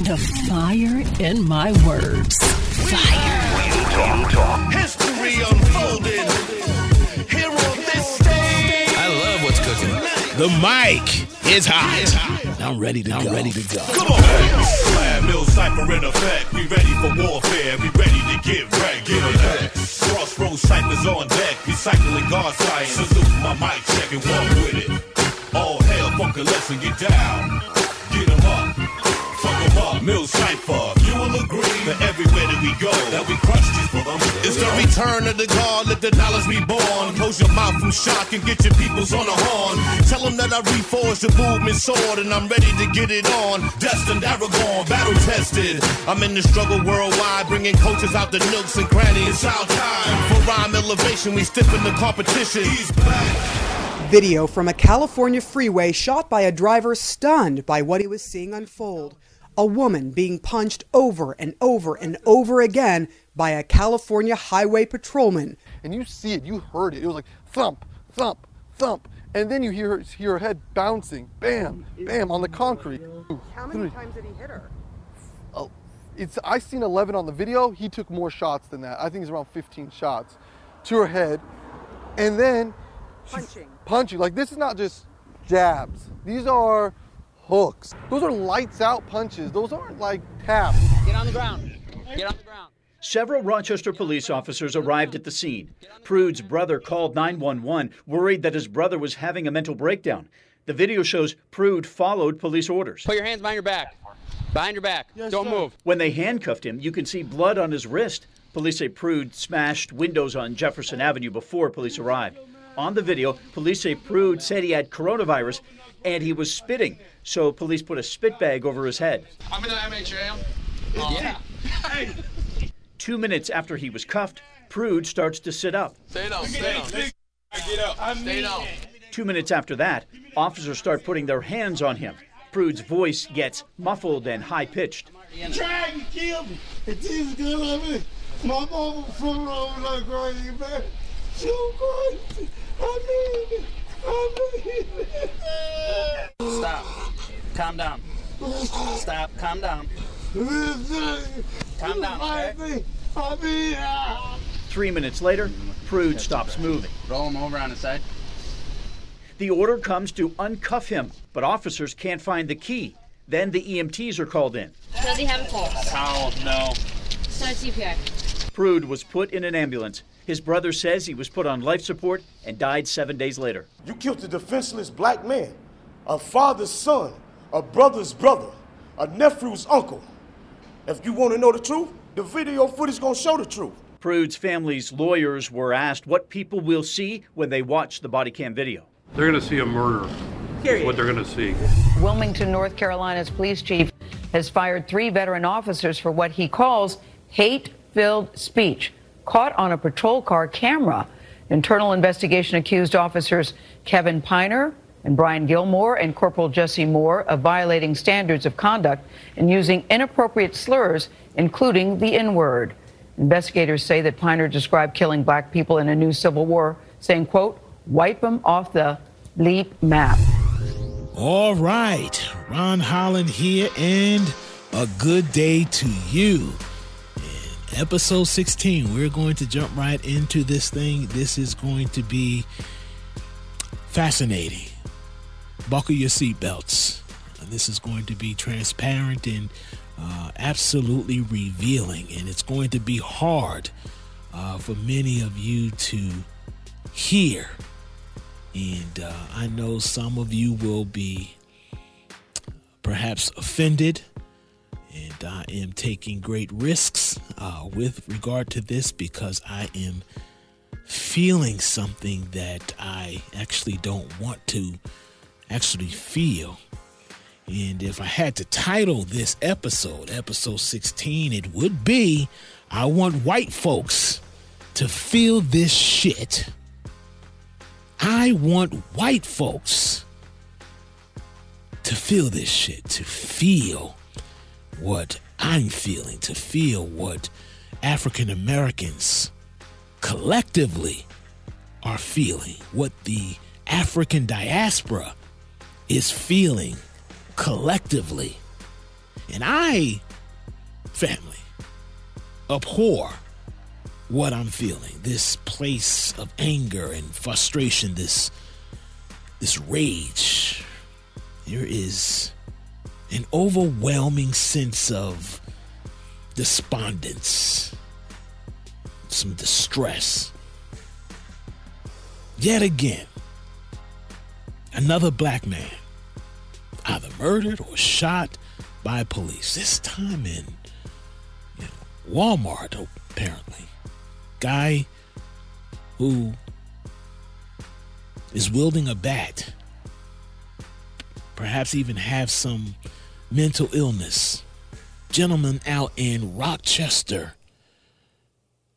The fire in my words. Fire. History unfolding here on this stage. I love what's cooking. The mic is hot. I'm ready to I'm go. ready to go. Come on, Slab Mill Cypher in effect. We ready for warfare. We ready to get wrecked. Get it Crossroads Cyphers on deck. Recycling God science. Salute my mic check and walk with it. All hail, funky, lesson, get down. Get 'em up. Mill Cypher. You will agree that everywhere that we go, that we crush these them. It's the return of the God, let the knowledge be born. Close your mouth from shock and get your peoples on the horn. Tell them that I reforged the movement sword and I'm ready to get it on. Destined Aragorn, battle tested. I'm in the struggle worldwide, bringing coaches out the nooks and crannies. It's our time. For rhyme elevation, we stiffen the competition. He's back. Video from a California freeway shot by a driver stunned by what he was seeing unfold. A woman being punched over and over and over again by a California highway patrolman. and you see it, you heard it. It was like thump, thump, thump, and then you hear her, hear her head bouncing, bam, bam, on the concrete. How many times did he hit her? Oh, it's I seen 11 on the video. He took more shots than that. I think it's around 15 shots to her head, and then Punching. punching. Like this is not just jabs. These are hooks. Those are lights out punches. Those aren't like taps. Get on the ground. Get on the ground. Several Rochester police officers arrived at the scene. Prude's brother called 911, worried that his brother was having a mental breakdown. The video shows Prude followed police orders. Put your hands behind your back. Behind your back. Don't move. When they handcuffed him, you can see blood on his wrist. Police say Prude smashed windows on Jefferson Avenue before police arrived. On the video, police say Prude said he had coronavirus and he was spitting, so police put a spit bag over his head. I'm in the MHA. Yeah. Oh. Two minutes after he was cuffed, Prude starts to sit up. Stay down. Stay down. Get up. Stay down. Two minutes after that, officers start putting their hands on him. Prude's voice gets muffled and high pitched. Trying to kill me. And Jesus good love me. My mama from over like crazy, man. So crazy. I mean. I mean. Stop. Calm down. Stop. Calm down. Calm down, okay? I mean. Three minutes later, Prude stops moving. Roll him over on his side. The order comes to uncuff him, but officers can't find the key. Then the EMTs are called in. Does he have a pulse? How? No. Start CPR. Prude was put in an ambulance. His brother says he was put on life support and died seven days later. You killed a defenseless black man, a father's son, a brother's brother, a nephew's uncle. If you want to know the truth, the video footage gonna show the truth. Prude's family's lawyers were asked what people will see when they watch the body cam video. They're going to see a murder. Is what they're going to see. Wilmington, North Carolina's police chief has fired three veteran officers for what he calls hate filled speech caught on a patrol car camera. Internal investigation accused officers Kevin Piner and Brian Gilmore and Corporal Jesse Moore of violating standards of conduct and using inappropriate slurs, including the N word. Investigators say that Piner described killing black people in a new civil war, saying, quote, wipe them off the bleep map. All right, Ron Holland here, and a good day to you. Episode 16, we're going to jump right into this thing. This is going to be fascinating. Buckle your seatbelts. This is going to be transparent and uh, absolutely revealing, and it's going to be hard uh, for many of you to hear. And uh, I know some of you will be perhaps offended, and I am taking great risks uh, with regard to this because I am feeling something that I actually don't want to actually feel. And if I had to title this episode, episode 16, it would be I Want White Folks to Feel This Shit. I want white folks to feel this shit, to feel what I'm feeling, to feel what African Americans collectively are feeling, what the African diaspora is feeling collectively. And I, family, abhor what I'm feeling. This place of anger and frustration, this this rage. There is an overwhelming sense of despondence, some distress. Yet again, another black man either murdered or shot by police. This time in you know, Walmart, apparently. Guy who is wielding a bat, perhaps even have some mental illness. Gentleman out in Rochester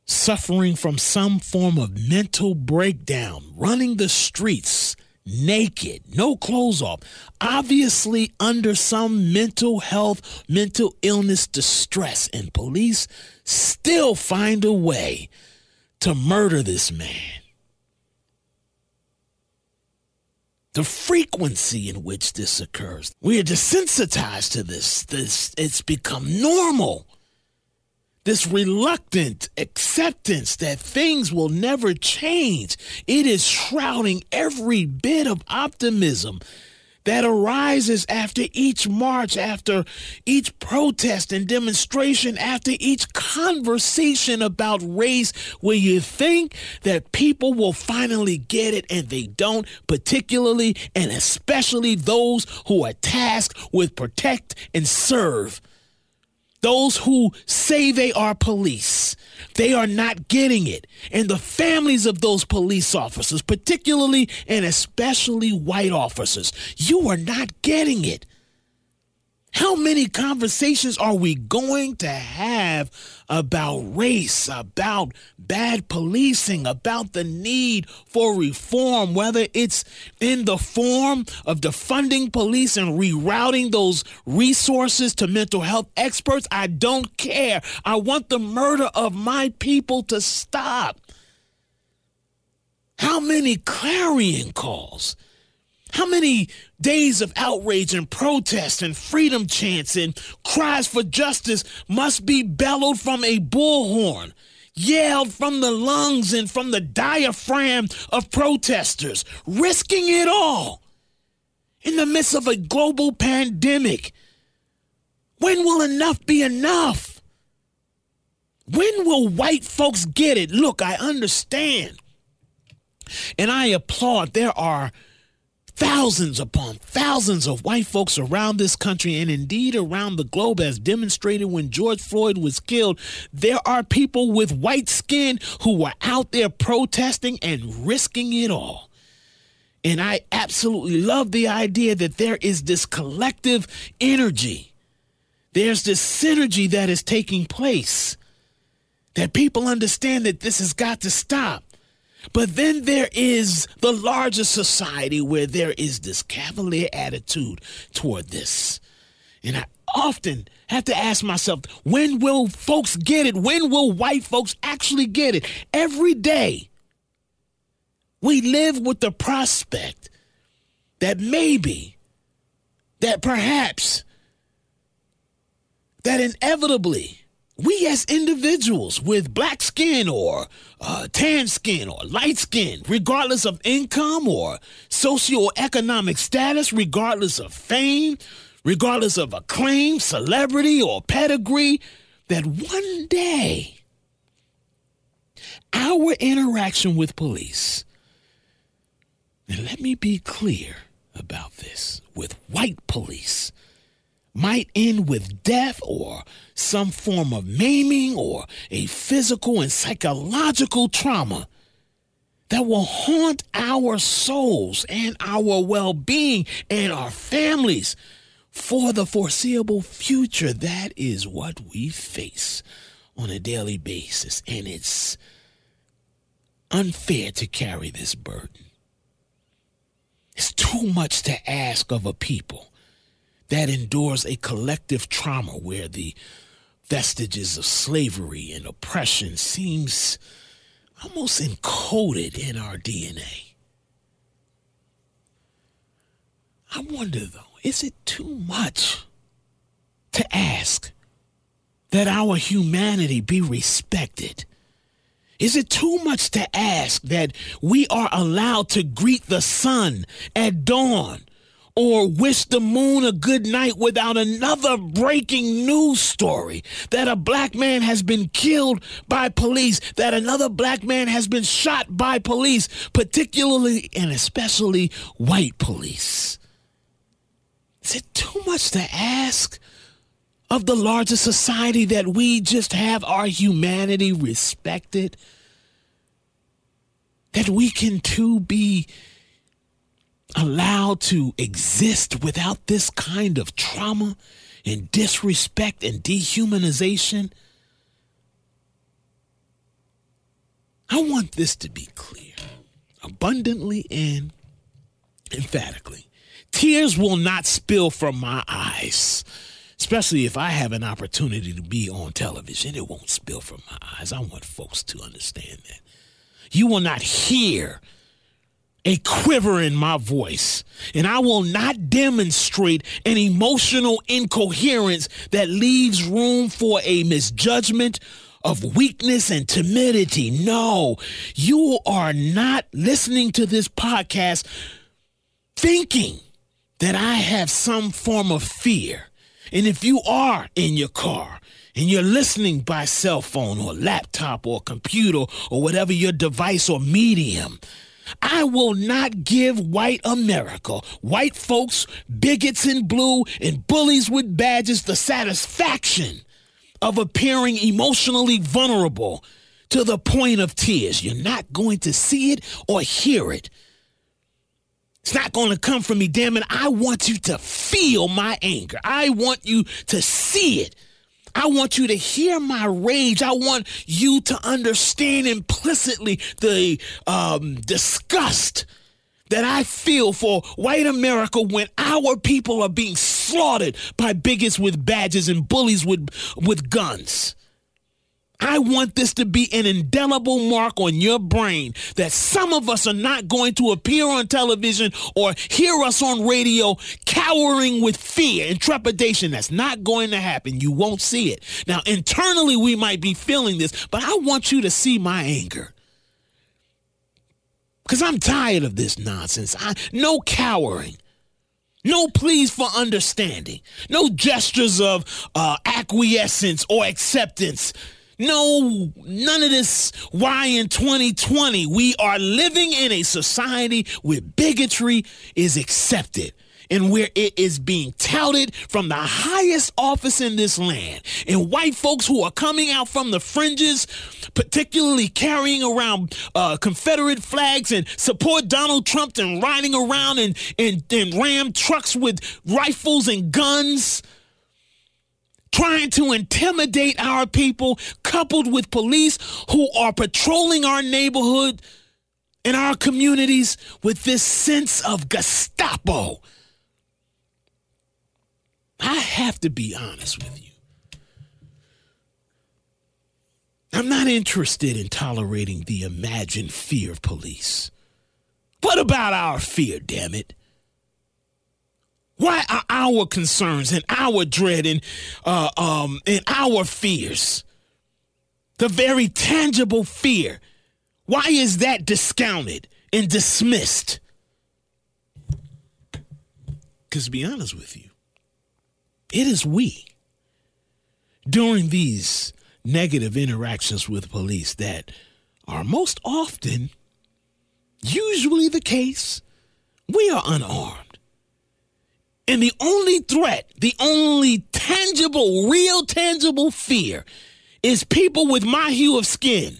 suffering from some form of mental breakdown, running the streets naked, no clothes off, obviously under some mental health, mental illness distress, and police still find a way to murder this man. The frequency in which this occurs. We are desensitized to this. This it's become normal this reluctant acceptance that things will never change. It is shrouding every bit of optimism that arises after each march, after each protest and demonstration, after each conversation about race, where you think that people will finally get it and they don't, particularly and especially those who are tasked with protect and serve. Those who say they are police, they are not getting it. And the families of those police officers, particularly and especially white officers, you are not getting it. How many conversations are we going to have about race, about bad policing, about the need for reform, whether it's in the form of defunding police and rerouting those resources to mental health experts? I don't care. I want the murder of my people to stop. How many clarion calls? How many days of outrage and protest and freedom chants and cries for justice must be bellowed from a bullhorn, yelled from the lungs and from the diaphragm of protesters, risking it all in the midst of a global pandemic? When will enough be enough? When will white folks get it? Look, I understand. And I applaud. There are thousands upon thousands of white folks around this country and indeed around the globe, as demonstrated when George Floyd was killed. There are people with white skin who were out there protesting and risking it all. And I absolutely love the idea that there is this collective energy. There's this synergy that is taking place. That people understand that this has got to stop. But then there is the larger society where there is this cavalier attitude toward this. And I often have to ask myself, when will folks get it? When will white folks actually get it? Every day, we live with the prospect that maybe, that perhaps, that inevitably, we as individuals with black skin or uh, tan skin or light skin, regardless of income or socioeconomic status, regardless of fame, regardless of acclaim, celebrity, or pedigree, that one day our interaction with police, and let me be clear about this, with white police, might end with death or some form of maiming or a physical and psychological trauma that will haunt our souls and our well being and our families for the foreseeable future. That is what we face on a daily basis, and it's unfair to carry this burden. It's too much to ask of a people that endures a collective trauma where the vestiges of slavery and oppression seems almost encoded in our DNA. I wonder though, is it too much to ask that our humanity be respected? Is it too much to ask that we are allowed to greet the sun at dawn or wish the moon a good night without another breaking news story that a black man has been killed by police, that another black man has been shot by police, particularly and especially white police? Is it too much to ask of the larger society that we just have our humanity respected? That we can too be allowed to exist without this kind of trauma and disrespect and dehumanization? I want this to be clear, abundantly and emphatically. Tears will not spill from my eyes, especially if I have an opportunity to be on television. It won't spill from my eyes. I want folks to understand that. You will not hear a quiver in my voice, and I will not demonstrate an emotional incoherence that leaves room for a misjudgment of weakness and timidity. No, you are not listening to this podcast thinking that I have some form of fear. And if you are in your car, and you're listening by cell phone or laptop or computer or whatever your device or medium, I will not give white America, white folks, bigots in blue, and bullies with badges the satisfaction of appearing emotionally vulnerable to the point of tears. You're not going to see it or hear it. It's not going to come from me, damn it. I want you to feel my anger. I want you to see it. I want you to hear my rage. I want you to understand implicitly the um, disgust that I feel for white America when our people are being slaughtered by bigots with badges and bullies with, with guns. I want this to be an indelible mark on your brain that some of us are not going to appear on television or hear us on radio cowering with fear and trepidation. That's not going to happen. You won't see it. Now, internally, we might be feeling this, but I want you to see my anger. Because I'm tired of this nonsense. I, no cowering. No pleas for understanding. No gestures of uh, acquiescence or acceptance. No, none of this. Why in 2020 we are living in a society where bigotry is accepted and where it is being touted from the highest office in this land. And white folks who are coming out from the fringes, particularly carrying around uh, Confederate flags and support Donald Trump and riding around in, in, in Ram trucks with rifles and guns trying to intimidate our people, coupled with police who are patrolling our neighborhood and our communities with this sense of Gestapo. I have to be honest with you. I'm not interested in tolerating the imagined fear of police. What about our fear, damn it? Why are our concerns and our dread and uh, um, and our fears, the very tangible fear, why is that discounted and dismissed? Because to be honest with you, it is we during these negative interactions with police that are most often, usually the case, we are unarmed. And the only threat, the only tangible, real tangible fear is people with my hue of skin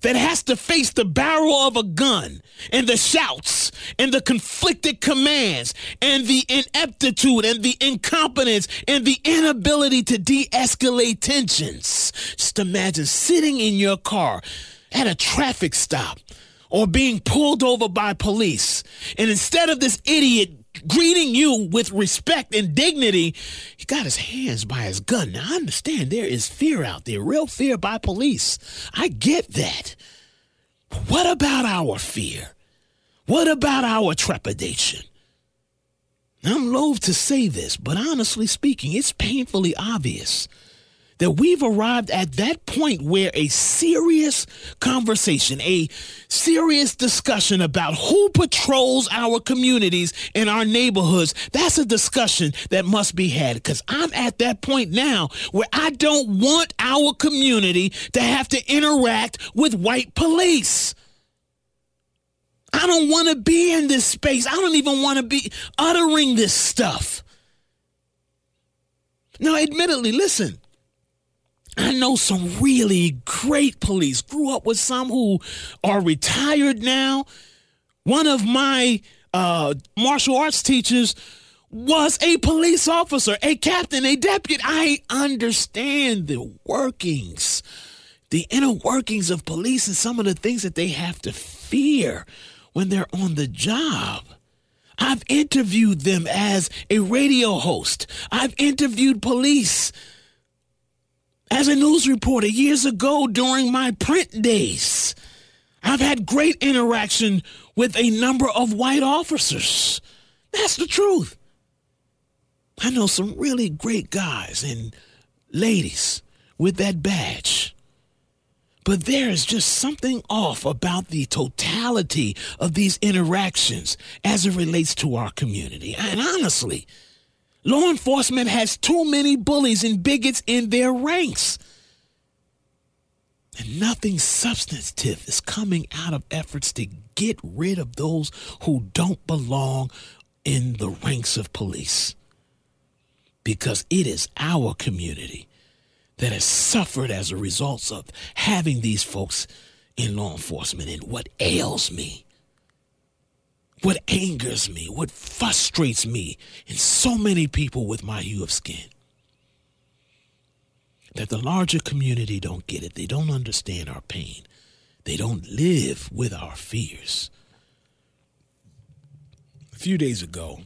that has to face the barrel of a gun and the shouts and the conflicted commands and the ineptitude and the incompetence and the inability to de escalate tensions. Just imagine sitting in your car at a traffic stop or being pulled over by police. And instead of this idiot greeting you with respect and dignity, he got his hands by his gun. Now, I understand there is fear out there, real fear by police. I get that. What about our fear? What about our trepidation? I'm loath to say this, but honestly speaking, it's painfully obvious that we've arrived at that point where a serious conversation, a serious discussion about who patrols our communities and our neighborhoods, that's a discussion that must be had. Because I'm at that point now where I don't want our community to have to interact with white police. I don't want to be in this space. I don't even want to be uttering this stuff. Now, admittedly, listen, I know some really great police. Grew up with some who are retired now. One of my uh, martial arts teachers was a police officer, a captain, a deputy. I understand the workings, the inner workings of police and some of the things that they have to fear when they're on the job. I've interviewed them as a radio host. I've interviewed police as a news reporter years ago during my print days. I've had great interaction with a number of white officers. That's the truth. I know some really great guys and ladies with that badge. But there is just something off about the totality of these interactions as it relates to our community. And honestly, law enforcement has too many bullies and bigots in their ranks. And nothing substantive is coming out of efforts to get rid of those who don't belong in the ranks of police. Because it is our community that has suffered as a result of having these folks in law enforcement. And what ails me, what angers me, what frustrates me, in so many people with my hue of skin, that the larger community don't get it. They don't understand our pain. They don't live with our fears. A few days ago,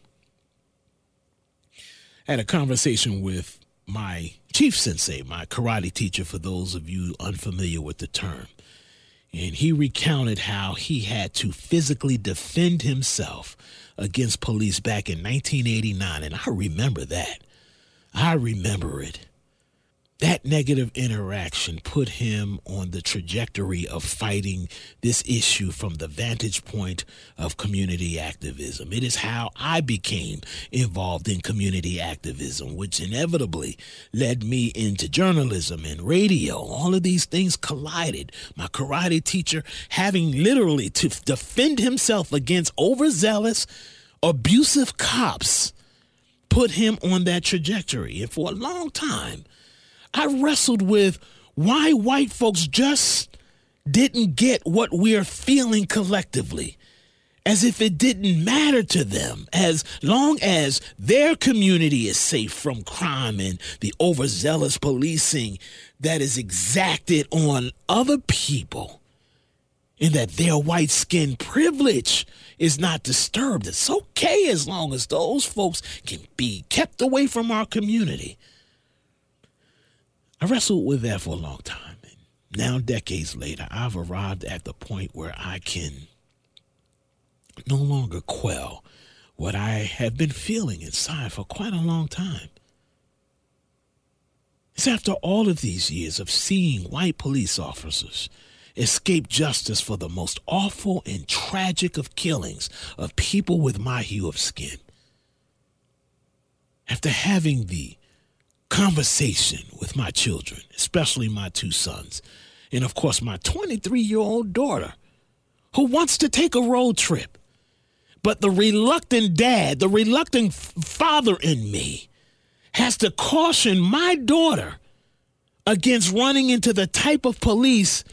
I had a conversation with my chief sensei, my karate teacher, for those of you unfamiliar with the term. And he recounted how he had to physically defend himself against police back in 1989. And I remember that. I remember it that negative interaction put him on the trajectory of fighting this issue from the vantage point of community activism. It is how I became involved in community activism, which inevitably led me into journalism and radio. All of these things collided. My karate teacher having literally to defend himself against overzealous, abusive cops put him on that trajectory. And for a long time, I wrestled with why white folks just didn't get what we're feeling collectively. As if it didn't matter to them, as long as their community is safe from crime and the overzealous policing that is exacted on other people, and that their white skin privilege is not disturbed. It's okay as long as those folks can be kept away from our community. I wrestled with that for a long time. And now, decades later, I've arrived at the point where I can no longer quell what I have been feeling inside for quite a long time. It's after all of these years of seeing white police officers escape justice for the most awful and tragic of killings of people with my hue of skin. After having the conversation with my children, especially my two sons, and of course, my 23 year old daughter, who wants to take a road trip. But the reluctant dad, the reluctant father in me, has to caution my daughter against running into the type of police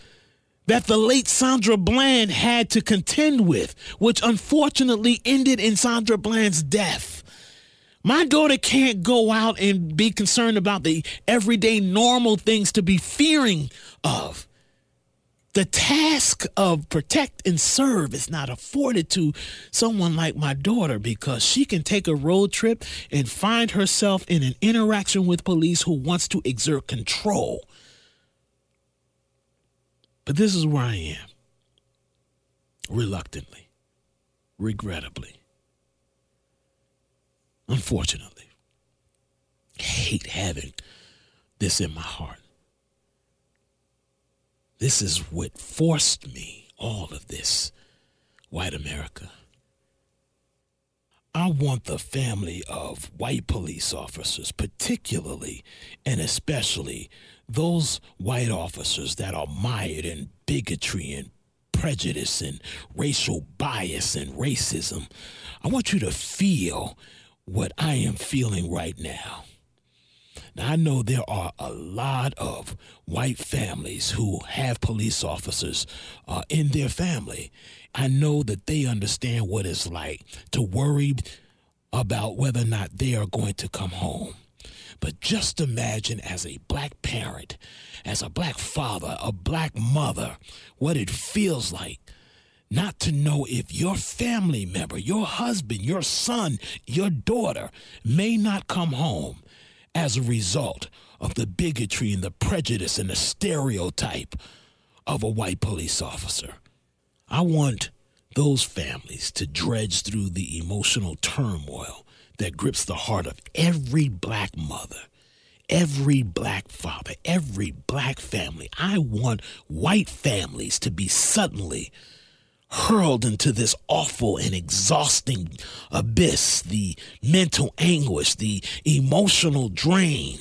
that the late Sandra Bland had to contend with, which unfortunately ended in Sandra Bland's death. My daughter can't go out and be concerned about the everyday normal things to be fearing of. The task of protect and serve is not afforded to someone like my daughter because she can take a road trip and find herself in an interaction with police who wants to exert control. But this is where I am. Reluctantly, regrettably. Unfortunately, I hate having this in my heart. This is what forced me all of this, white America. I want the family of white police officers, particularly and especially those white officers that are mired in bigotry and prejudice and racial bias and racism. I want you to feel what I am feeling right now. Now, I know there are a lot of white families who have police officers uh, in their family. I know that they understand what it's like to worry about whether or not they are going to come home. But just imagine as a black parent, as a black father, a black mother, what it feels like not to know if your family member, your husband, your son, your daughter may not come home as a result of the bigotry and the prejudice and the stereotype of a white police officer. I want those families to dredge through the emotional turmoil that grips the heart of every black mother, every black father, every black family. I want white families to be suddenly hurled into this awful and exhausting abyss, the mental anguish, the emotional drain.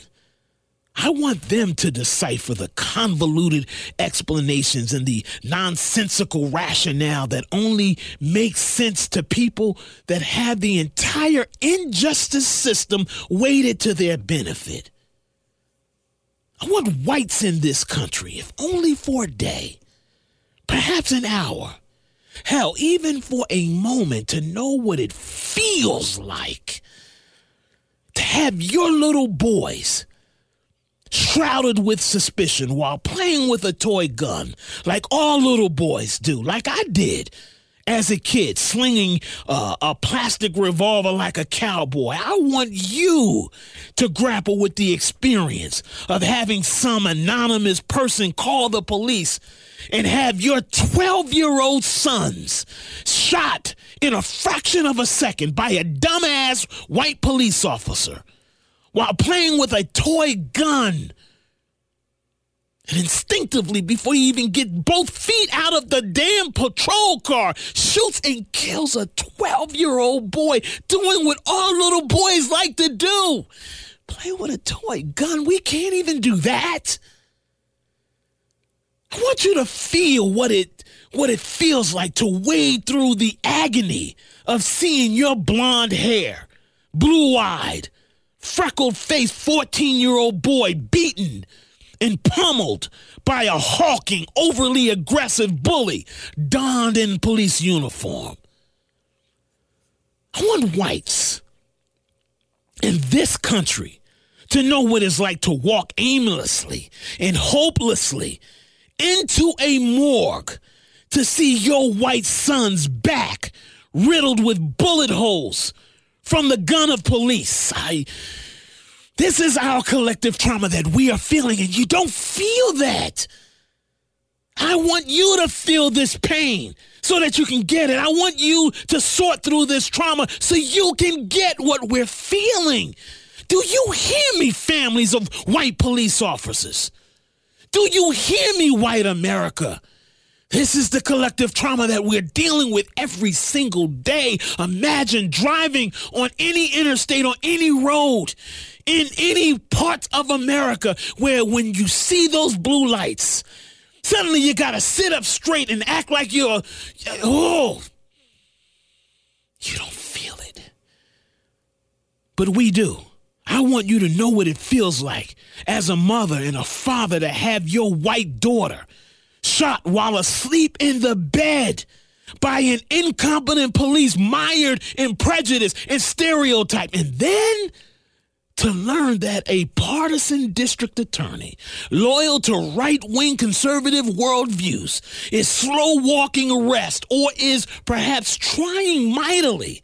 I want them to decipher the convoluted explanations and the nonsensical rationale that only makes sense to people that have the entire injustice system weighted to their benefit. I want whites in this country, if only for a day, perhaps an hour, hell, even for a moment, to know what it feels like to have your little boys shrouded with suspicion while playing with a toy gun, like all little boys do, like I did as a kid, slinging uh, a plastic revolver like a cowboy. I want you to grapple with the experience of having some anonymous person call the police and have your 12 year old sons shot in a fraction of a second by a dumbass white police officer while playing with a toy gun. And instinctively, before you even get both feet out of the damn patrol car, shoots and kills a 12 year old boy doing what all little boys like to do play with a toy gun. We can't even do that. I want you to feel what it what it feels like to wade through the agony of seeing your blonde hair, blue-eyed, freckled-faced 14-year-old boy beaten and pummeled by a hawking, overly aggressive bully donned in police uniform. I want whites in this country to know what it's like to walk aimlessly and hopelessly into a morgue to see your white son's back riddled with bullet holes from the gun of police. I this is our collective trauma that we are feeling, and you don't feel that. I want you to feel this pain so that you can get it. I want you to sort through this trauma so you can get what we're feeling. Do you hear me, families of white police officers? Do you hear me, white America? This is the collective trauma that we're dealing with every single day. Imagine driving on any interstate, on any road, in any part of America where when you see those blue lights, suddenly you gotta sit up straight and act like you're, oh, you don't feel it. But we do. I want you to know what it feels like as a mother and a father to have your white daughter shot while asleep in the bed by an incompetent police mired in prejudice and stereotype. And then to learn that a partisan district attorney, loyal to right wing conservative worldviews, is slow walking arrest or is perhaps trying mightily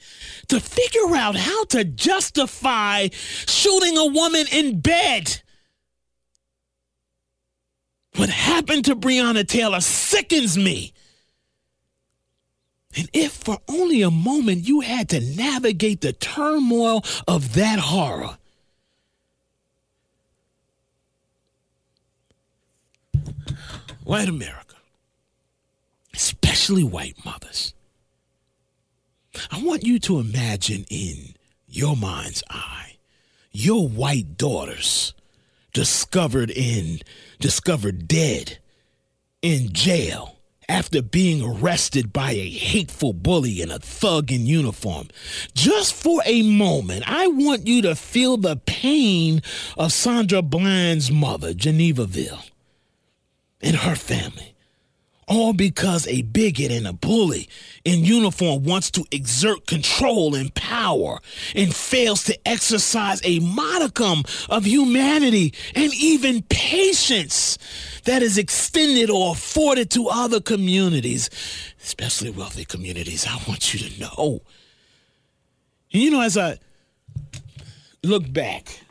to figure out how to justify shooting a woman in bed. What happened to Breonna Taylor sickens me. And if for only a moment you had to navigate the turmoil of that horror, white America, especially white mothers, I want you to imagine in your mind's eye your white daughters discovered in discovered dead in jail after being arrested by a hateful bully and a thug in uniform. Just for a moment, I want you to feel the pain of Sandra Bland's mother, Geneva Veal, and her family. All because a bigot and a bully in uniform wants to exert control and power and fails to exercise a modicum of humanity and even patience that is extended or afforded to other communities, especially wealthy communities. I want you to know. You know, as I look back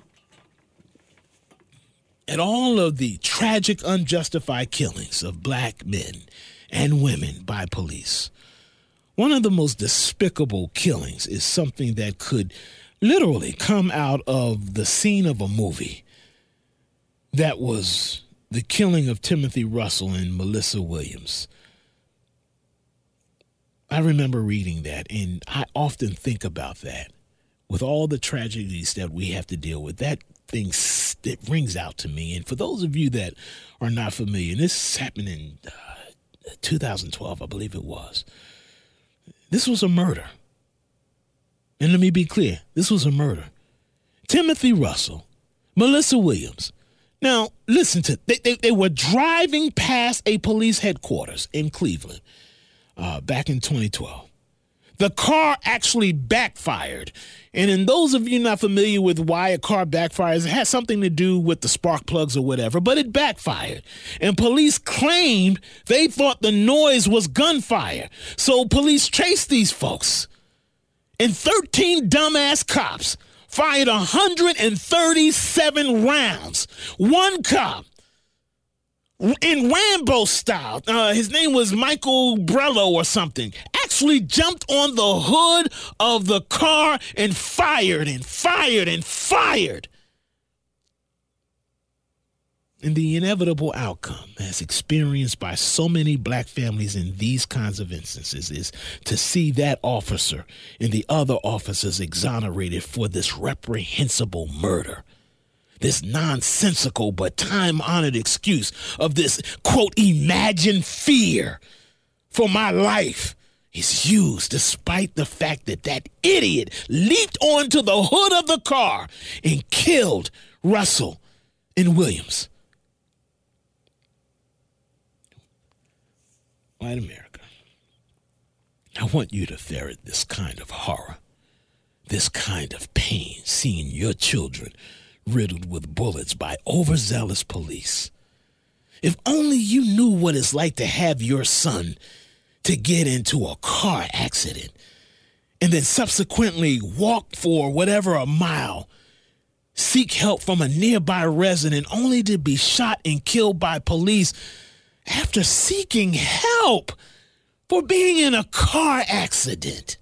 at all of the tragic, unjustified killings of black men and women by police. One of the most despicable killings is something that could literally come out of the scene of a movie. That was the killing of Timothy Russell and Melissa Williams. I remember reading that, and I often think about that. With all the tragedies that we have to deal with, that thing it rings out to me. And for those of you that are not familiar, this happened in uh, 2012, I believe it was. This was a murder. And let me be clear this was a murder. Timothy Russell, Melissa Williams. Now, listen to they, they, they were driving past a police headquarters in Cleveland uh, back in 2012 the car actually backfired. And in those of you not familiar with why a car backfires, it has something to do with the spark plugs or whatever, but it backfired. And police claimed they thought the noise was gunfire. So police chased these folks. And 13 dumbass cops fired 137 rounds. One cop in Rambo style. Uh, his name was Michael Brelo or something. Actually jumped on the hood of the car and fired and fired and fired. And the inevitable outcome, as experienced by so many black families in these kinds of instances, is to see that officer and the other officers exonerated for this reprehensible murder this nonsensical but time honored excuse of this quote, imagined fear for my life is used despite the fact that that idiot leaped onto the hood of the car and killed Russell and Williams. White America, I want you to ferret this kind of horror, this kind of pain, seeing your children riddled with bullets by overzealous police. If only you knew what it's like to have your son to get into a car accident and then subsequently walk for whatever a mile, seek help from a nearby resident only to be shot and killed by police after seeking help for being in a car accident.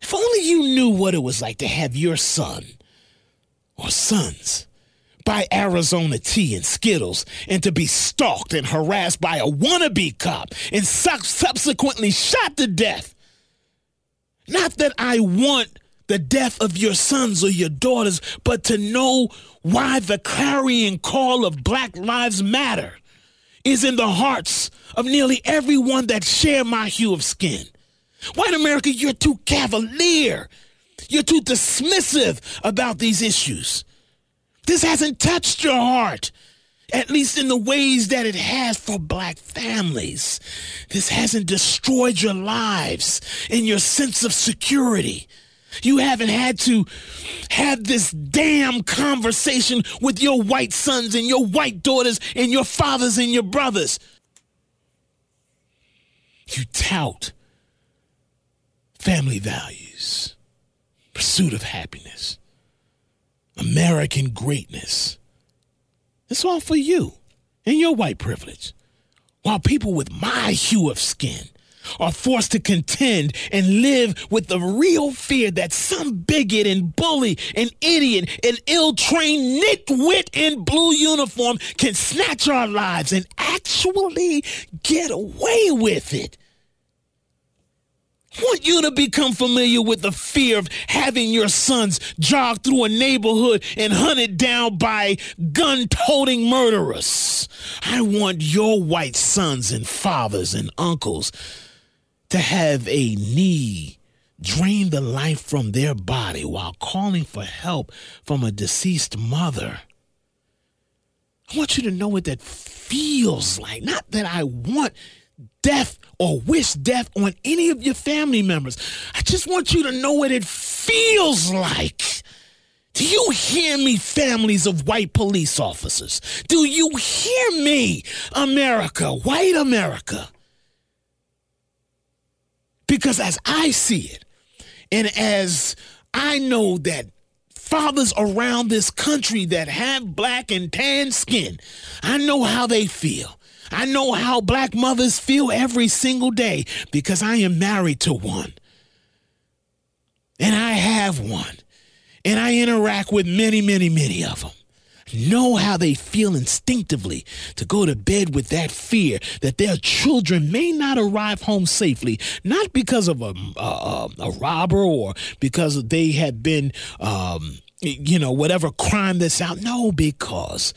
If only you knew what it was like to have your son or sons buy Arizona tea and Skittles and to be stalked and harassed by a wannabe cop and su- subsequently shot to death. Not that I want the death of your sons or your daughters, but to know why the clarion call of Black Lives Matter is in the hearts of nearly everyone that share my hue of skin. White America, you're too cavalier you're too dismissive about these issues. This hasn't touched your heart, at least in the ways that it has for black families. This hasn't destroyed your lives and your sense of security. You haven't had to have this damn conversation with your white sons and your white daughters and your fathers and your brothers. You tout family values pursuit of happiness, American greatness. It's all for you and your white privilege. While people with my hue of skin are forced to contend and live with the real fear that some bigot and bully and idiot and ill-trained nitwit in blue uniform can snatch our lives and actually get away with it. I want you to become familiar with the fear of having your sons jog through a neighborhood and hunted down by gun toting murderers. I want your white sons and fathers and uncles to have a knee drain the life from their body while calling for help from a deceased mother. I want you to know what that feels like. Not that I want death or wish death on any of your family members. I just want you to know what it feels like. Do you hear me, families of white police officers? Do you hear me, America, white America? Because as I see it, and as I know that fathers around this country that have black and tan skin, I know how they feel. I know how black mothers feel every single day because I am married to one. And I have one. And I interact with many, many, many of them. Know how they feel instinctively to go to bed with that fear that their children may not arrive home safely, not because of a, a, a robber or because they had been, um, you know, whatever crime that's out. No, because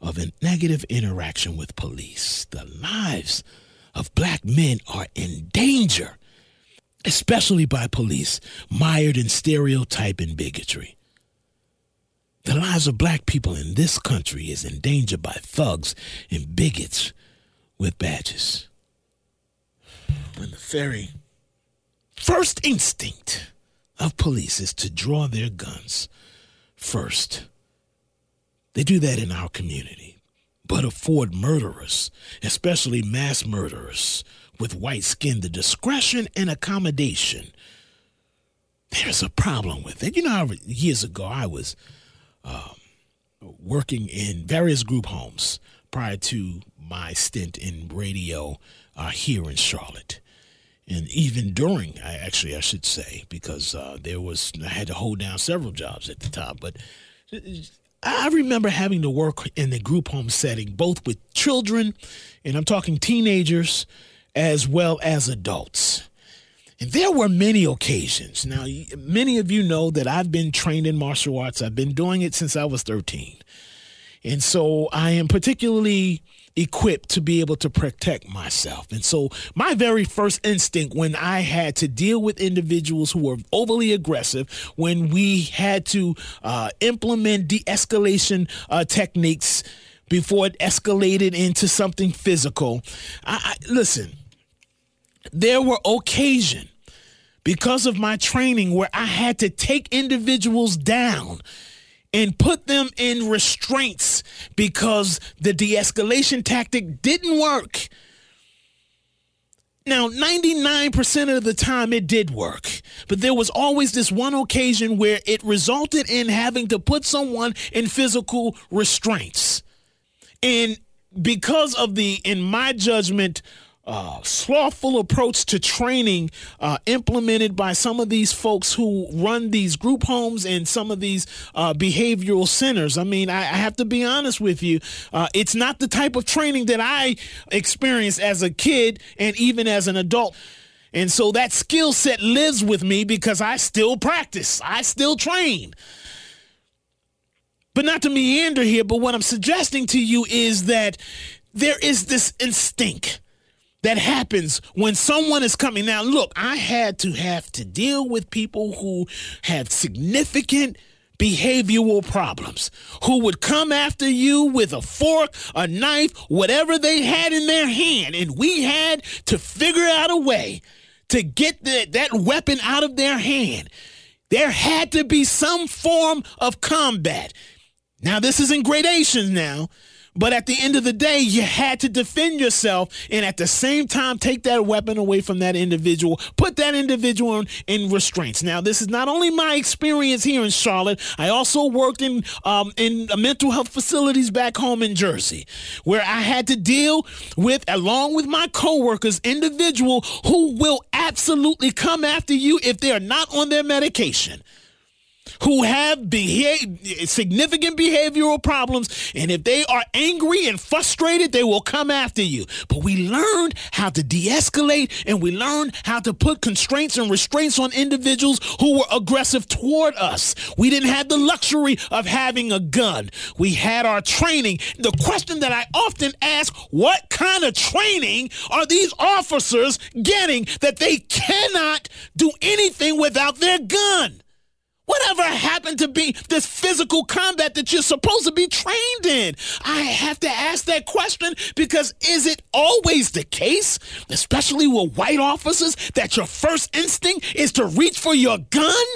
of a negative interaction with police. The lives of black men are in danger, especially by police mired in stereotype and bigotry. The lives of black people in this country is in danger by thugs and bigots with badges. When the very first instinct of police is to draw their guns first they do that in our community, but afford murderers, especially mass murderers with white skin, the discretion and accommodation. There's a problem with it. You know, years ago I was um, working in various group homes prior to my stint in radio uh, here in Charlotte. And even during, I actually I should say, because uh, there was I had to hold down several jobs at the time, but I remember having to work in the group home setting, both with children, and I'm talking teenagers, as well as adults. And there were many occasions. Now, many of you know that I've been trained in martial arts. I've been doing it since I was 13. And so I am particularly equipped to be able to protect myself. And so, my very first instinct when I had to deal with individuals who were overly aggressive, when we had to uh, implement de escalation uh, techniques before it escalated into something physical, I, I, listen, there were occasions because of my training where I had to take individuals down and put them in restraints because the de escalation tactic didn't work. Now, 99% of the time it did work, but there was always this one occasion where it resulted in having to put someone in physical restraints. And because of the, in my judgment, uh, slothful approach to training uh, implemented by some of these folks who run these group homes and some of these uh, behavioral centers. I mean, I, I, have to be honest with you. Uh, it's not the type of training that I experienced as a kid and even as an adult. And so that skill set lives with me because I still practice, I still train. But not to meander here, but what I'm suggesting to you is that there is this instinct that happens when someone is coming. Now, look, I had to have to deal with people who have significant behavioral problems, who would come after you with a fork, a knife, whatever they had in their hand. And we had to figure out a way to get the, that weapon out of their hand. There had to be some form of combat. Now, this is in gradations now, But at the end of the day, you had to defend yourself and at the same time take that weapon away from that individual, put that individual in, in restraints. Now, this is not only my experience here in Charlotte, I also worked in um, in mental health facilities back home in Jersey, where I had to deal with, along with my coworkers, individual who will absolutely come after you if they are not on their medication who have significant behavioral problems, and if they are angry and frustrated, they will come after you. But we learned how to de escalate and we learned how to put constraints and restraints on individuals who were aggressive toward us. We didn't have the luxury of having a gun, we had our training. The question that I often ask what kind of training are these officers getting that they cannot do anything without their gun? Whatever happened to be this physical combat that you're supposed to be trained in? I have to ask that question because is it always the case, especially with white officers, that your first instinct is to reach for your gun?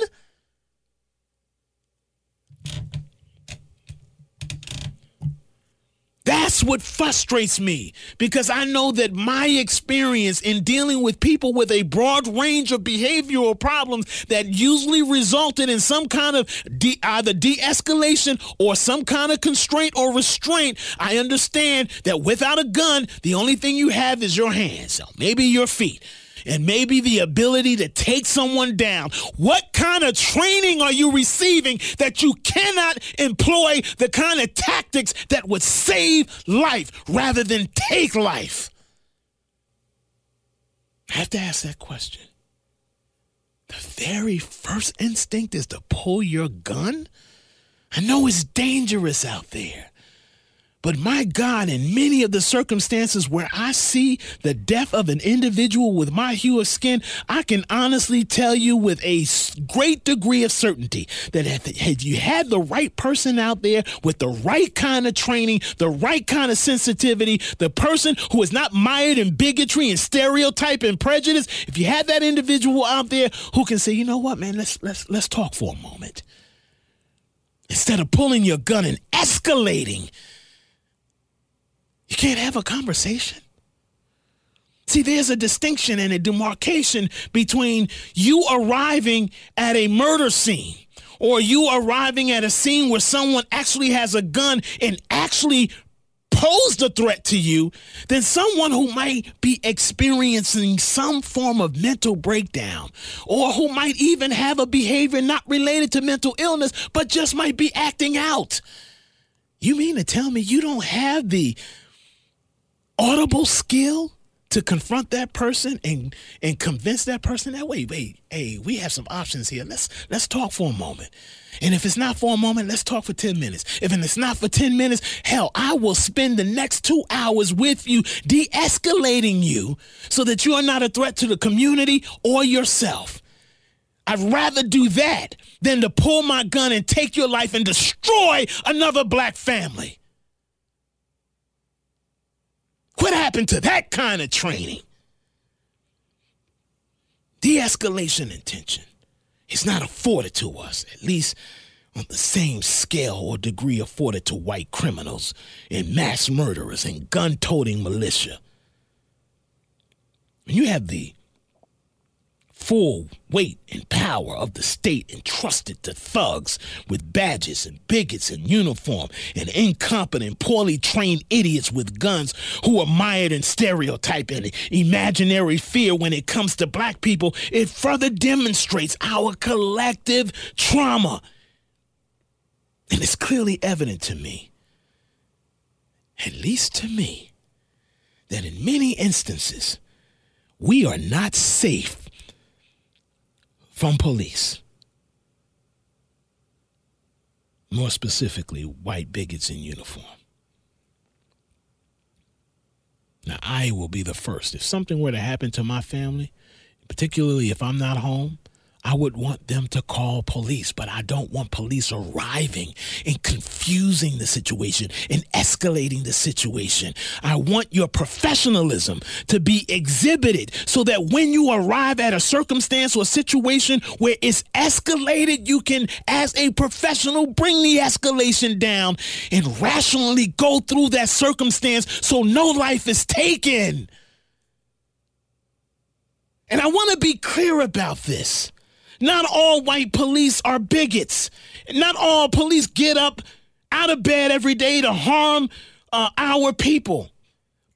That's what frustrates me because I know that my experience in dealing with people with a broad range of behavioral problems that usually resulted in some kind of de- either de escalation or some kind of constraint or restraint. I understand that without a gun, the only thing you have is your hands, so maybe your feet and maybe the ability to take someone down. What kind of training are you receiving that you cannot employ the kind of tactics that would save life rather than take life? I have to ask that question. The very first instinct is to pull your gun? I know it's dangerous out there. But my God, in many of the circumstances where I see the death of an individual with my hue of skin, I can honestly tell you with a great degree of certainty that had you had the right person out there with the right kind of training, the right kind of sensitivity, the person who is not mired in bigotry and stereotype and prejudice, if you had that individual out there who can say, you know what, man, let's let's let's talk for a moment. Instead of pulling your gun and escalating you can't have a conversation. See, there's a distinction and a demarcation between you arriving at a murder scene or you arriving at a scene where someone actually has a gun and actually posed a threat to you than someone who might be experiencing some form of mental breakdown or who might even have a behavior not related to mental illness but just might be acting out. You mean to tell me you don't have the audible skill to confront that person and and convince that person that wait wait hey we have some options here. Let's let's talk for a moment. And if it's not for a moment let's talk for 10 minutes. If it's not for 10 minutes hell i will spend the next two hours with you de-escalating you so that you are not a threat to the community or yourself. I'd rather do that than to pull my gun and take your life and destroy another black family. What happened to that kind of training? De escalation intention is not afforded to us, at least on the same scale or degree afforded to white criminals and mass murderers and gun toting militia. When you have the full weight and power of the state entrusted to thugs with badges and bigots in uniform and incompetent, poorly trained idiots with guns who are mired in stereotype and imaginary fear when it comes to black people, it further demonstrates our collective trauma. And it's clearly evident to me, at least to me, that in many instances, we are not safe from police. More specifically, white bigots in uniform. Now, I will be the first. If something were to happen to my family, particularly if I'm not home, I would want them to call police, but I don't want police arriving and confusing the situation and escalating the situation. I want your professionalism to be exhibited so that when you arrive at a circumstance or situation where it's escalated, you can, as a professional, bring the escalation down and rationally go through that circumstance so no life is taken. And I want to be clear about this. Not all white police are bigots. Not all police get up out of bed every day to harm uh, our people.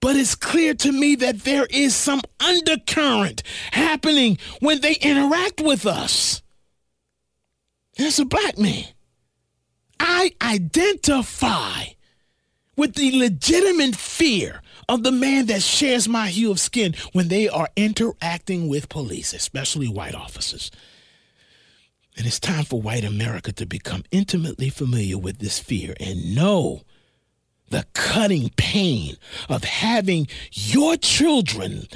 But it's clear to me that there is some undercurrent happening when they interact with us. As a black man. I identify with the legitimate fear of the man that shares my hue of skin when they are interacting with police, especially white officers. And it's time for white America to become intimately familiar with this fear and know the cutting pain of having your children,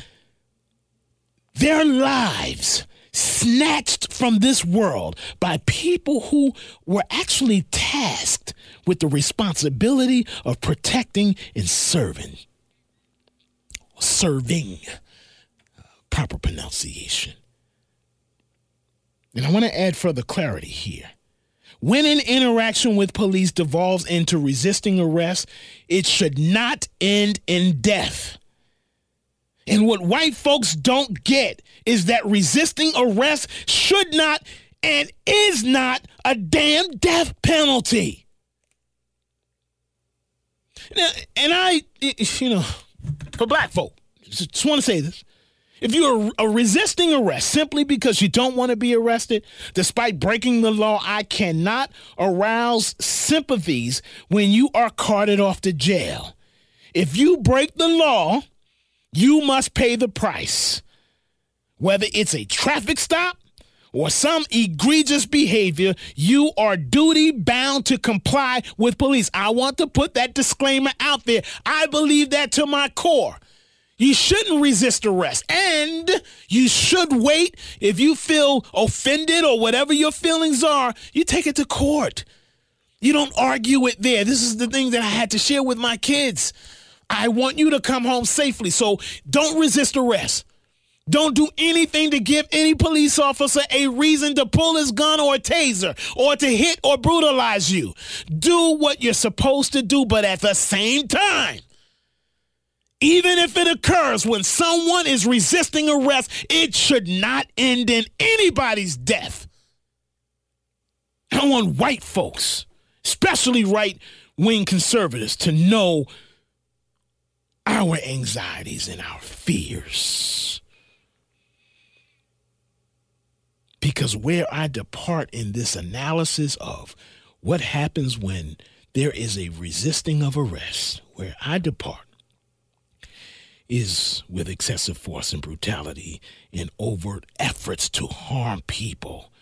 their lives, snatched from this world by people who were actually tasked with the responsibility of protecting and serving. Serving, proper pronunciation. And I want to add further clarity here. When an interaction with police devolves into resisting arrest, it should not end in death. And what white folks don't get is that resisting arrest should not and is not a damn death penalty. Now, and I, you know, for black folk, just want to say this. If you're a resisting arrest simply because you don't want to be arrested, despite breaking the law, I cannot arouse sympathies when you are carted off to jail. If you break the law, you must pay the price. Whether it's a traffic stop or some egregious behavior, you are duty bound to comply with police. I want to put that disclaimer out there. I believe that to my core. You shouldn't resist arrest. And you should wait. If you feel offended or whatever your feelings are, you take it to court. You don't argue it there. This is the thing that I had to share with my kids. I want you to come home safely. So don't resist arrest. Don't do anything to give any police officer a reason to pull his gun or a taser or to hit or brutalize you. Do what you're supposed to do, but at the same time, even if it occurs when someone is resisting arrest, it should not end in anybody's death. I want white folks, especially right wing conservatives, to know our anxieties and our fears. Because where I depart in this analysis of what happens when there is a resisting of arrest, where I depart is with excessive force and brutality in overt efforts to harm people,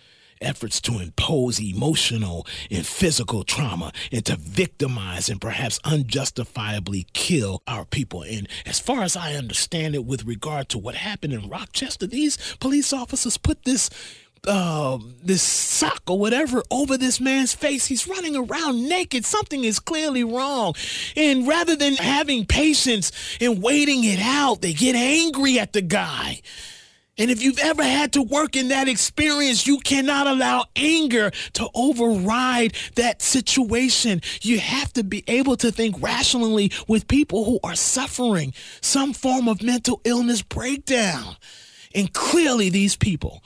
efforts to impose emotional and physical trauma and to victimize and perhaps unjustifiably kill our people. And as far as I understand it, with regard to what happened in Rochester, these police officers put this uh, this sock or whatever over this man's face. He's running around naked. Something is clearly wrong. And rather than having patience and waiting it out, they get angry at the guy. And if you've ever had to work in that experience, you cannot allow anger to override that situation. You have to be able to think rationally with people who are suffering some form of mental illness breakdown. And clearly, these people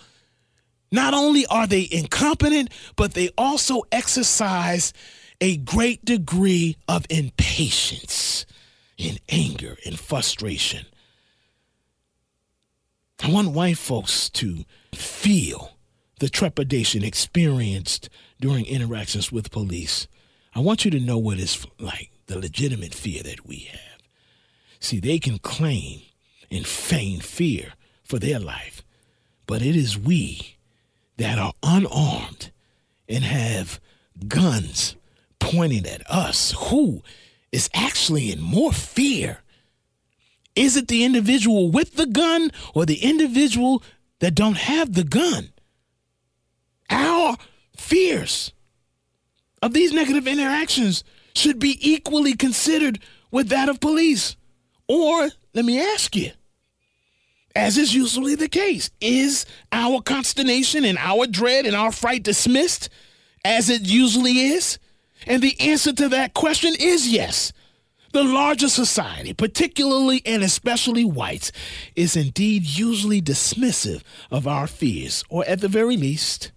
not only are they incompetent, but they also exercise a great degree of impatience and anger and frustration. I want white folks to feel the trepidation experienced during interactions with police. I want you to know what it's like, the legitimate fear that we have. See, they can claim and feign fear for their life, but it is we that are unarmed and have guns pointing at us who is actually in more fear? Is it the individual with the gun or the individual that don't have the gun? Our fears of these negative interactions should be equally considered with that of police. Or, let me ask you, as is usually the case, is our consternation and our dread and our fright dismissed as it usually is? And the answer to that question is yes. The larger society, particularly and especially whites, is indeed usually dismissive of our fears, or at the very least,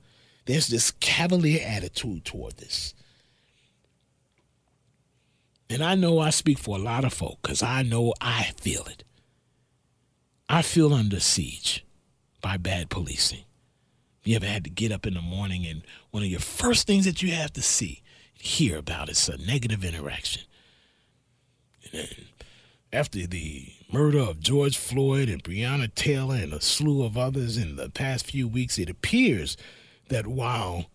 there's this cavalier attitude toward this. And I know I speak for a lot of folk because I know I feel it. I feel under siege by bad policing. You ever had to get up in the morning and one of your first things that you have to see, hear about is a negative interaction. And after the murder of George Floyd and Breonna Taylor and a slew of others in the past few weeks, it appears that while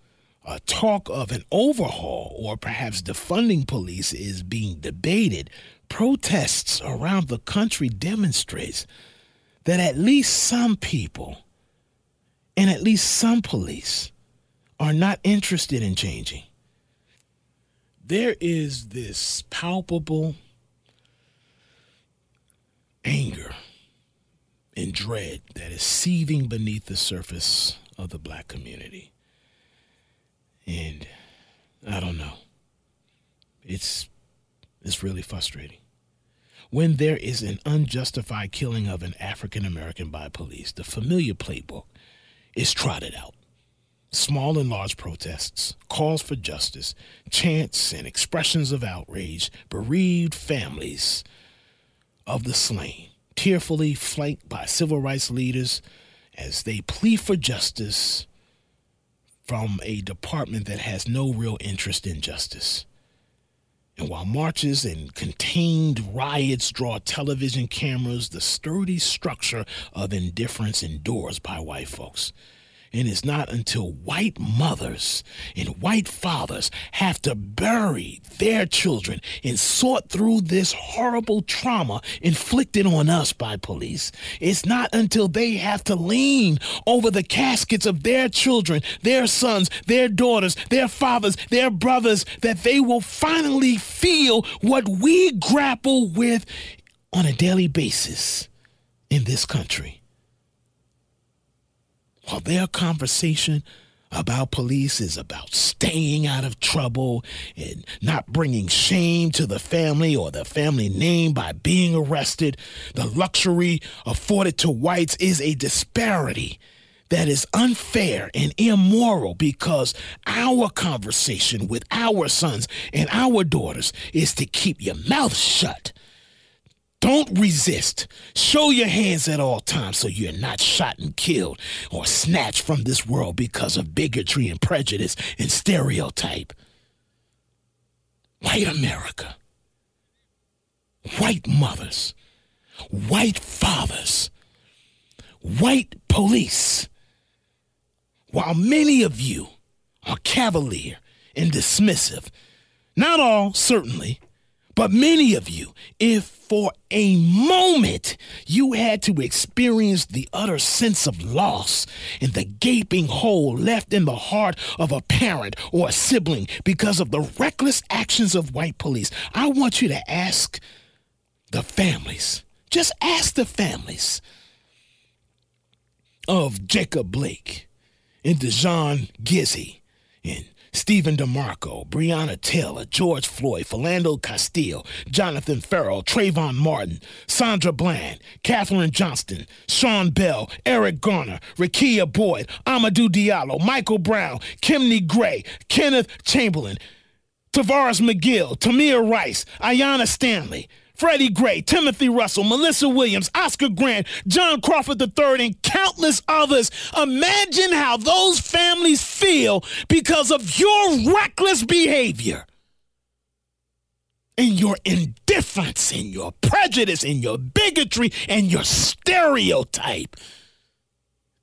a talk of an overhaul or perhaps defunding police is being debated, protests around the country demonstrates that at least some people and at least some police are not interested in changing. There is this palpable anger and dread that is seething beneath the surface of the black community. And I don't know. It's it's really frustrating. When there is an unjustified killing of an African American by police, the familiar playbook is trotted out. Small and large protests, calls for justice, chants and expressions of outrage, bereaved families of the slain, tearfully flanked by civil rights leaders as they plead for justice from a department that has no real interest in justice. And while marches and contained riots draw television cameras, the sturdy structure of indifference endures by white folks. And it's not until white mothers and white fathers have to bury their children and sort through this horrible trauma inflicted on us by police. It's not until they have to lean over the caskets of their children, their sons, their daughters, their fathers, their brothers, that they will finally feel what we grapple with on a daily basis in this country while their conversation about police is about staying out of trouble and not bringing shame to the family or the family name by being arrested, the luxury afforded to whites is a disparity that is unfair and immoral because our conversation with our sons and our daughters is to keep your mouth shut don't resist. Show your hands at all times so you're not shot and killed or snatched from this world because of bigotry and prejudice and stereotype. White America, white mothers, white fathers, white police. While many of you are cavalier and dismissive, not all, certainly, but many of you, if for a moment you had to experience the utter sense of loss and the gaping hole left in the heart of a parent or a sibling because of the reckless actions of white police, I want you to ask the families, just ask the families of Jacob Blake and Dijon Kizzee and Stephen DeMarco, Breonna Taylor, George Floyd, Philando Castile, Jonathan Ferrell, Trayvon Martin, Sandra Bland, Kathryn Johnston, Sean Bell, Eric Garner, Rekia Boyd, Amadou Diallo, Michael Brown, Kimani Gray, Kenneth Chamberlain, Tavares McGill, Tamir Rice, Aiyana Stanley, Freddie Gray, Timothy Russell, Malissa Williams, Oscar Grant, John Crawford III, and countless others. Imagine how those families feel because of your reckless behavior and your indifference and your prejudice and your bigotry and your stereotype.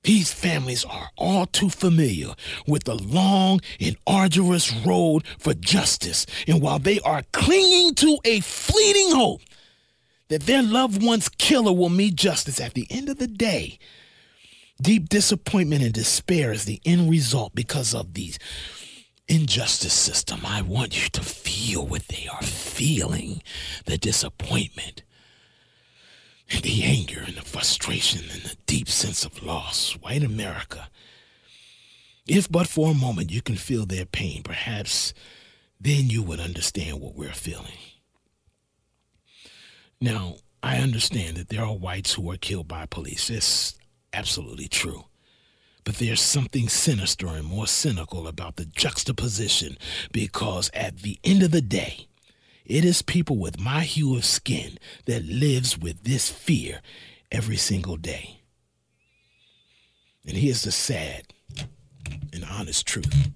These families are all too familiar with the long and arduous road for justice. And while they are clinging to a fleeting hope that their loved one's killer will meet justice at the end of the day, Deep disappointment and despair is the end result because of the injustice system. I want you to feel what they are feeling the disappointment, and the anger, and the frustration, and the deep sense of loss. White America. If but for a moment you can feel their pain, perhaps then you would understand what we're feeling. Now, I understand that there are whites who are killed by police. It's absolutely true. But there's something sinister and more cynical about the juxtaposition because at the end of the day, it is people with my hue of skin that lives with this fear every single day. And here's the sad and honest truth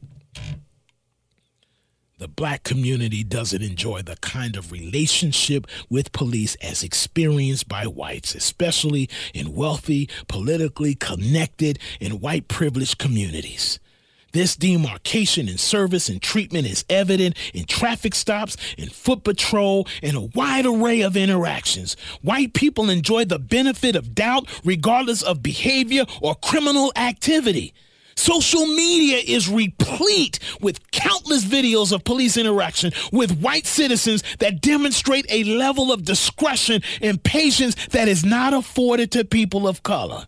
the black community doesn't enjoy the kind of relationship with police as experienced by whites, especially in wealthy, politically connected, and white privileged communities. This demarcation in service and treatment is evident in traffic stops, in foot patrol, and a wide array of interactions. White people enjoy the benefit of doubt regardless of behavior or criminal activity. Social media is replete with countless videos of police interaction with white citizens that demonstrate a level of discretion and patience that is not afforded to people of color.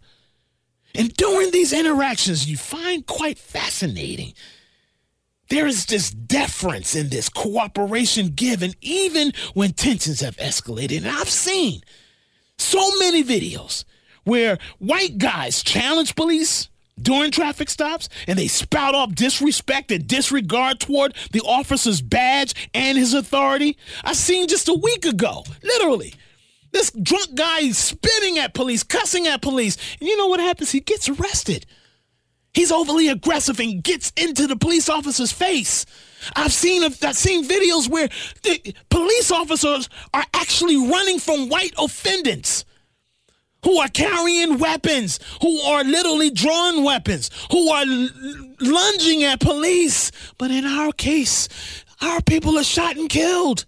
And during these interactions, you find quite fascinating. There is this deference and this cooperation given even when tensions have escalated. And I've seen so many videos where white guys challenge police during traffic stops and they spout off disrespect and disregard toward the officer's badge and his authority. I seen just a week ago, literally. This drunk guy spitting at police, cussing at police. And you know what happens? He gets arrested. He's overly aggressive and gets into the police officer's face. I've seen I've seen videos where police officers are actually running from white offenders who are carrying weapons, who are literally drawing weapons, who are lunging at police. But in our case, our people are shot and killed.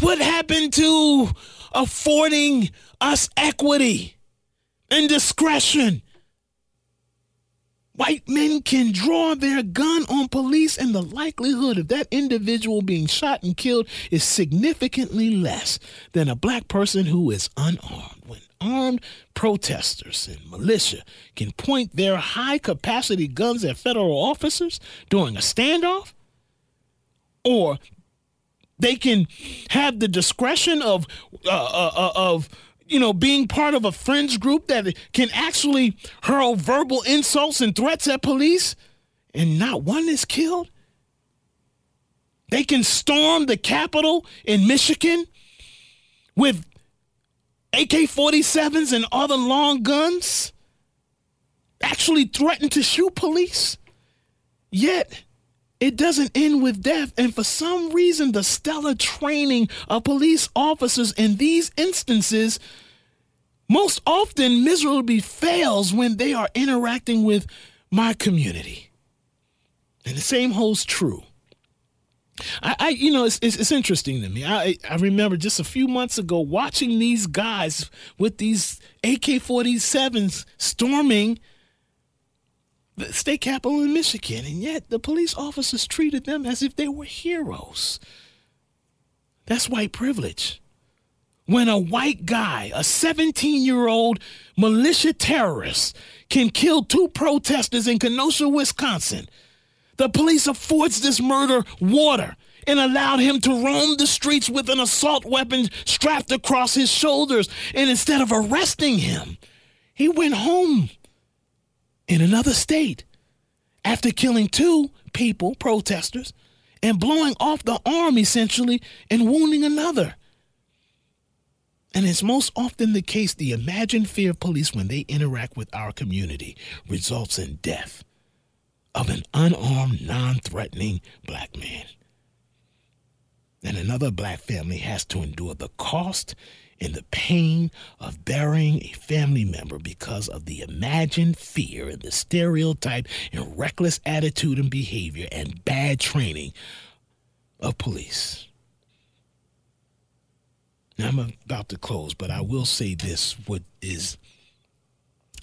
What happened to affording us equity and discretion? White men can draw their gun on police, and the likelihood of that individual being shot and killed is significantly less than a black person who is unarmed. When armed protesters and militia can point their high capacity guns at federal officers during a standoff, or they can have the discretion of uh, uh, uh, of you know being part of a friends group that can actually hurl verbal insults and threats at police, and not one is killed. They can storm the Capitol in Michigan with AK 47s and other long guns actually threaten to shoot police. Yet, it doesn't end with death. And for some reason, the stellar training of police officers in these instances most often miserably fails when they are interacting with my community. And the same holds true I, I, you know, it's, it's, it's interesting to me. I I remember just a few months ago watching these guys with these AK-47s storming the state capitol in Michigan, and yet the police officers treated them as if they were heroes. That's white privilege. When a white guy, a 17 year old militia terrorist, can kill two protesters in Kenosha, Wisconsin the police affords this murder water and allowed him to roam the streets with an assault weapon strapped across his shoulders. And instead of arresting him, he went home in another state after killing two people, protesters, and blowing off the arm essentially and wounding another. And it's most often the case the imagined fear of police when they interact with our community results in death of an unarmed, non threatening black man. And another black family has to endure the cost and the pain of burying a family member because of the imagined fear and the stereotype and reckless attitude and behavior and bad training of police. Now, I'm about to close, but I will say this what is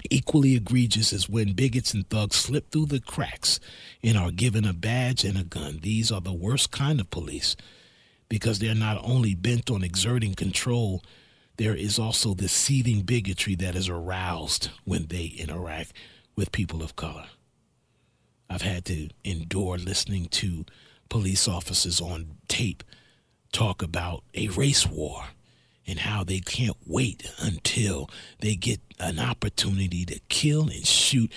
Equally egregious is when bigots and thugs slip through the cracks and are given a badge and a gun. These are the worst kind of police because they're not only bent on exerting control, there is also the seething bigotry that is aroused when they interact with people of color. I've had to endure listening to police officers on tape talk about a race war and how they can't wait until they get an opportunity to kill and shoot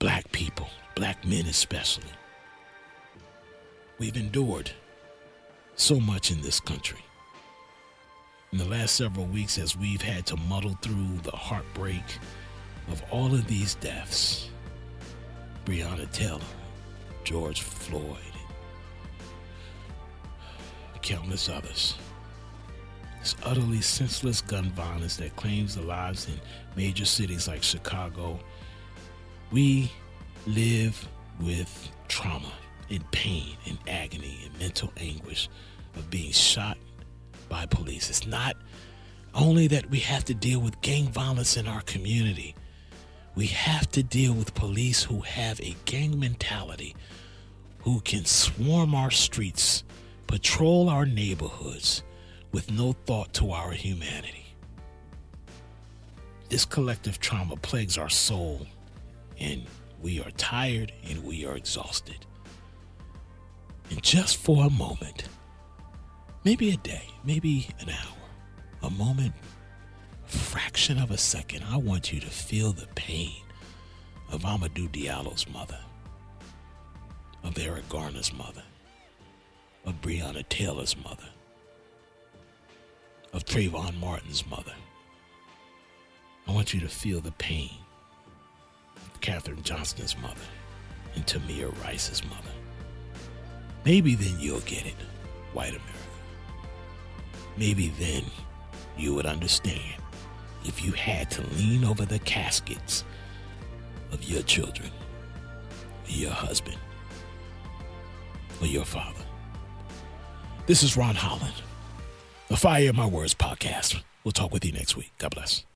black people, black men especially. We've endured so much in this country. In the last several weeks, as we've had to muddle through the heartbreak of all of these deaths Breonna Taylor, George Floyd, countless others. This utterly senseless gun violence that claims the lives in major cities like Chicago. We live with trauma and pain and agony and mental anguish of being shot by police. It's not only that we have to deal with gang violence in our community, we have to deal with police who have a gang mentality, who can swarm our streets, patrol our neighborhoods with no thought to our humanity. This collective trauma plagues our soul, and we are tired and we are exhausted. And just for a moment, maybe a day, maybe an hour, a moment, a fraction of a second, I want you to feel the pain of Amadou Diallo's mother, of Eric Garner's mother, of Breonna Taylor's mother, of Trayvon Martin's mother. I want you to feel the pain of Kathryn Johnston's mother and Tamir Rice's mother. Maybe then you'll get it, white America. Maybe then you would understand if you had to lean over the caskets of your children, your husband, or your father. This is Ron Holland, the Fire My Words podcast. We'll talk with you next week. God bless.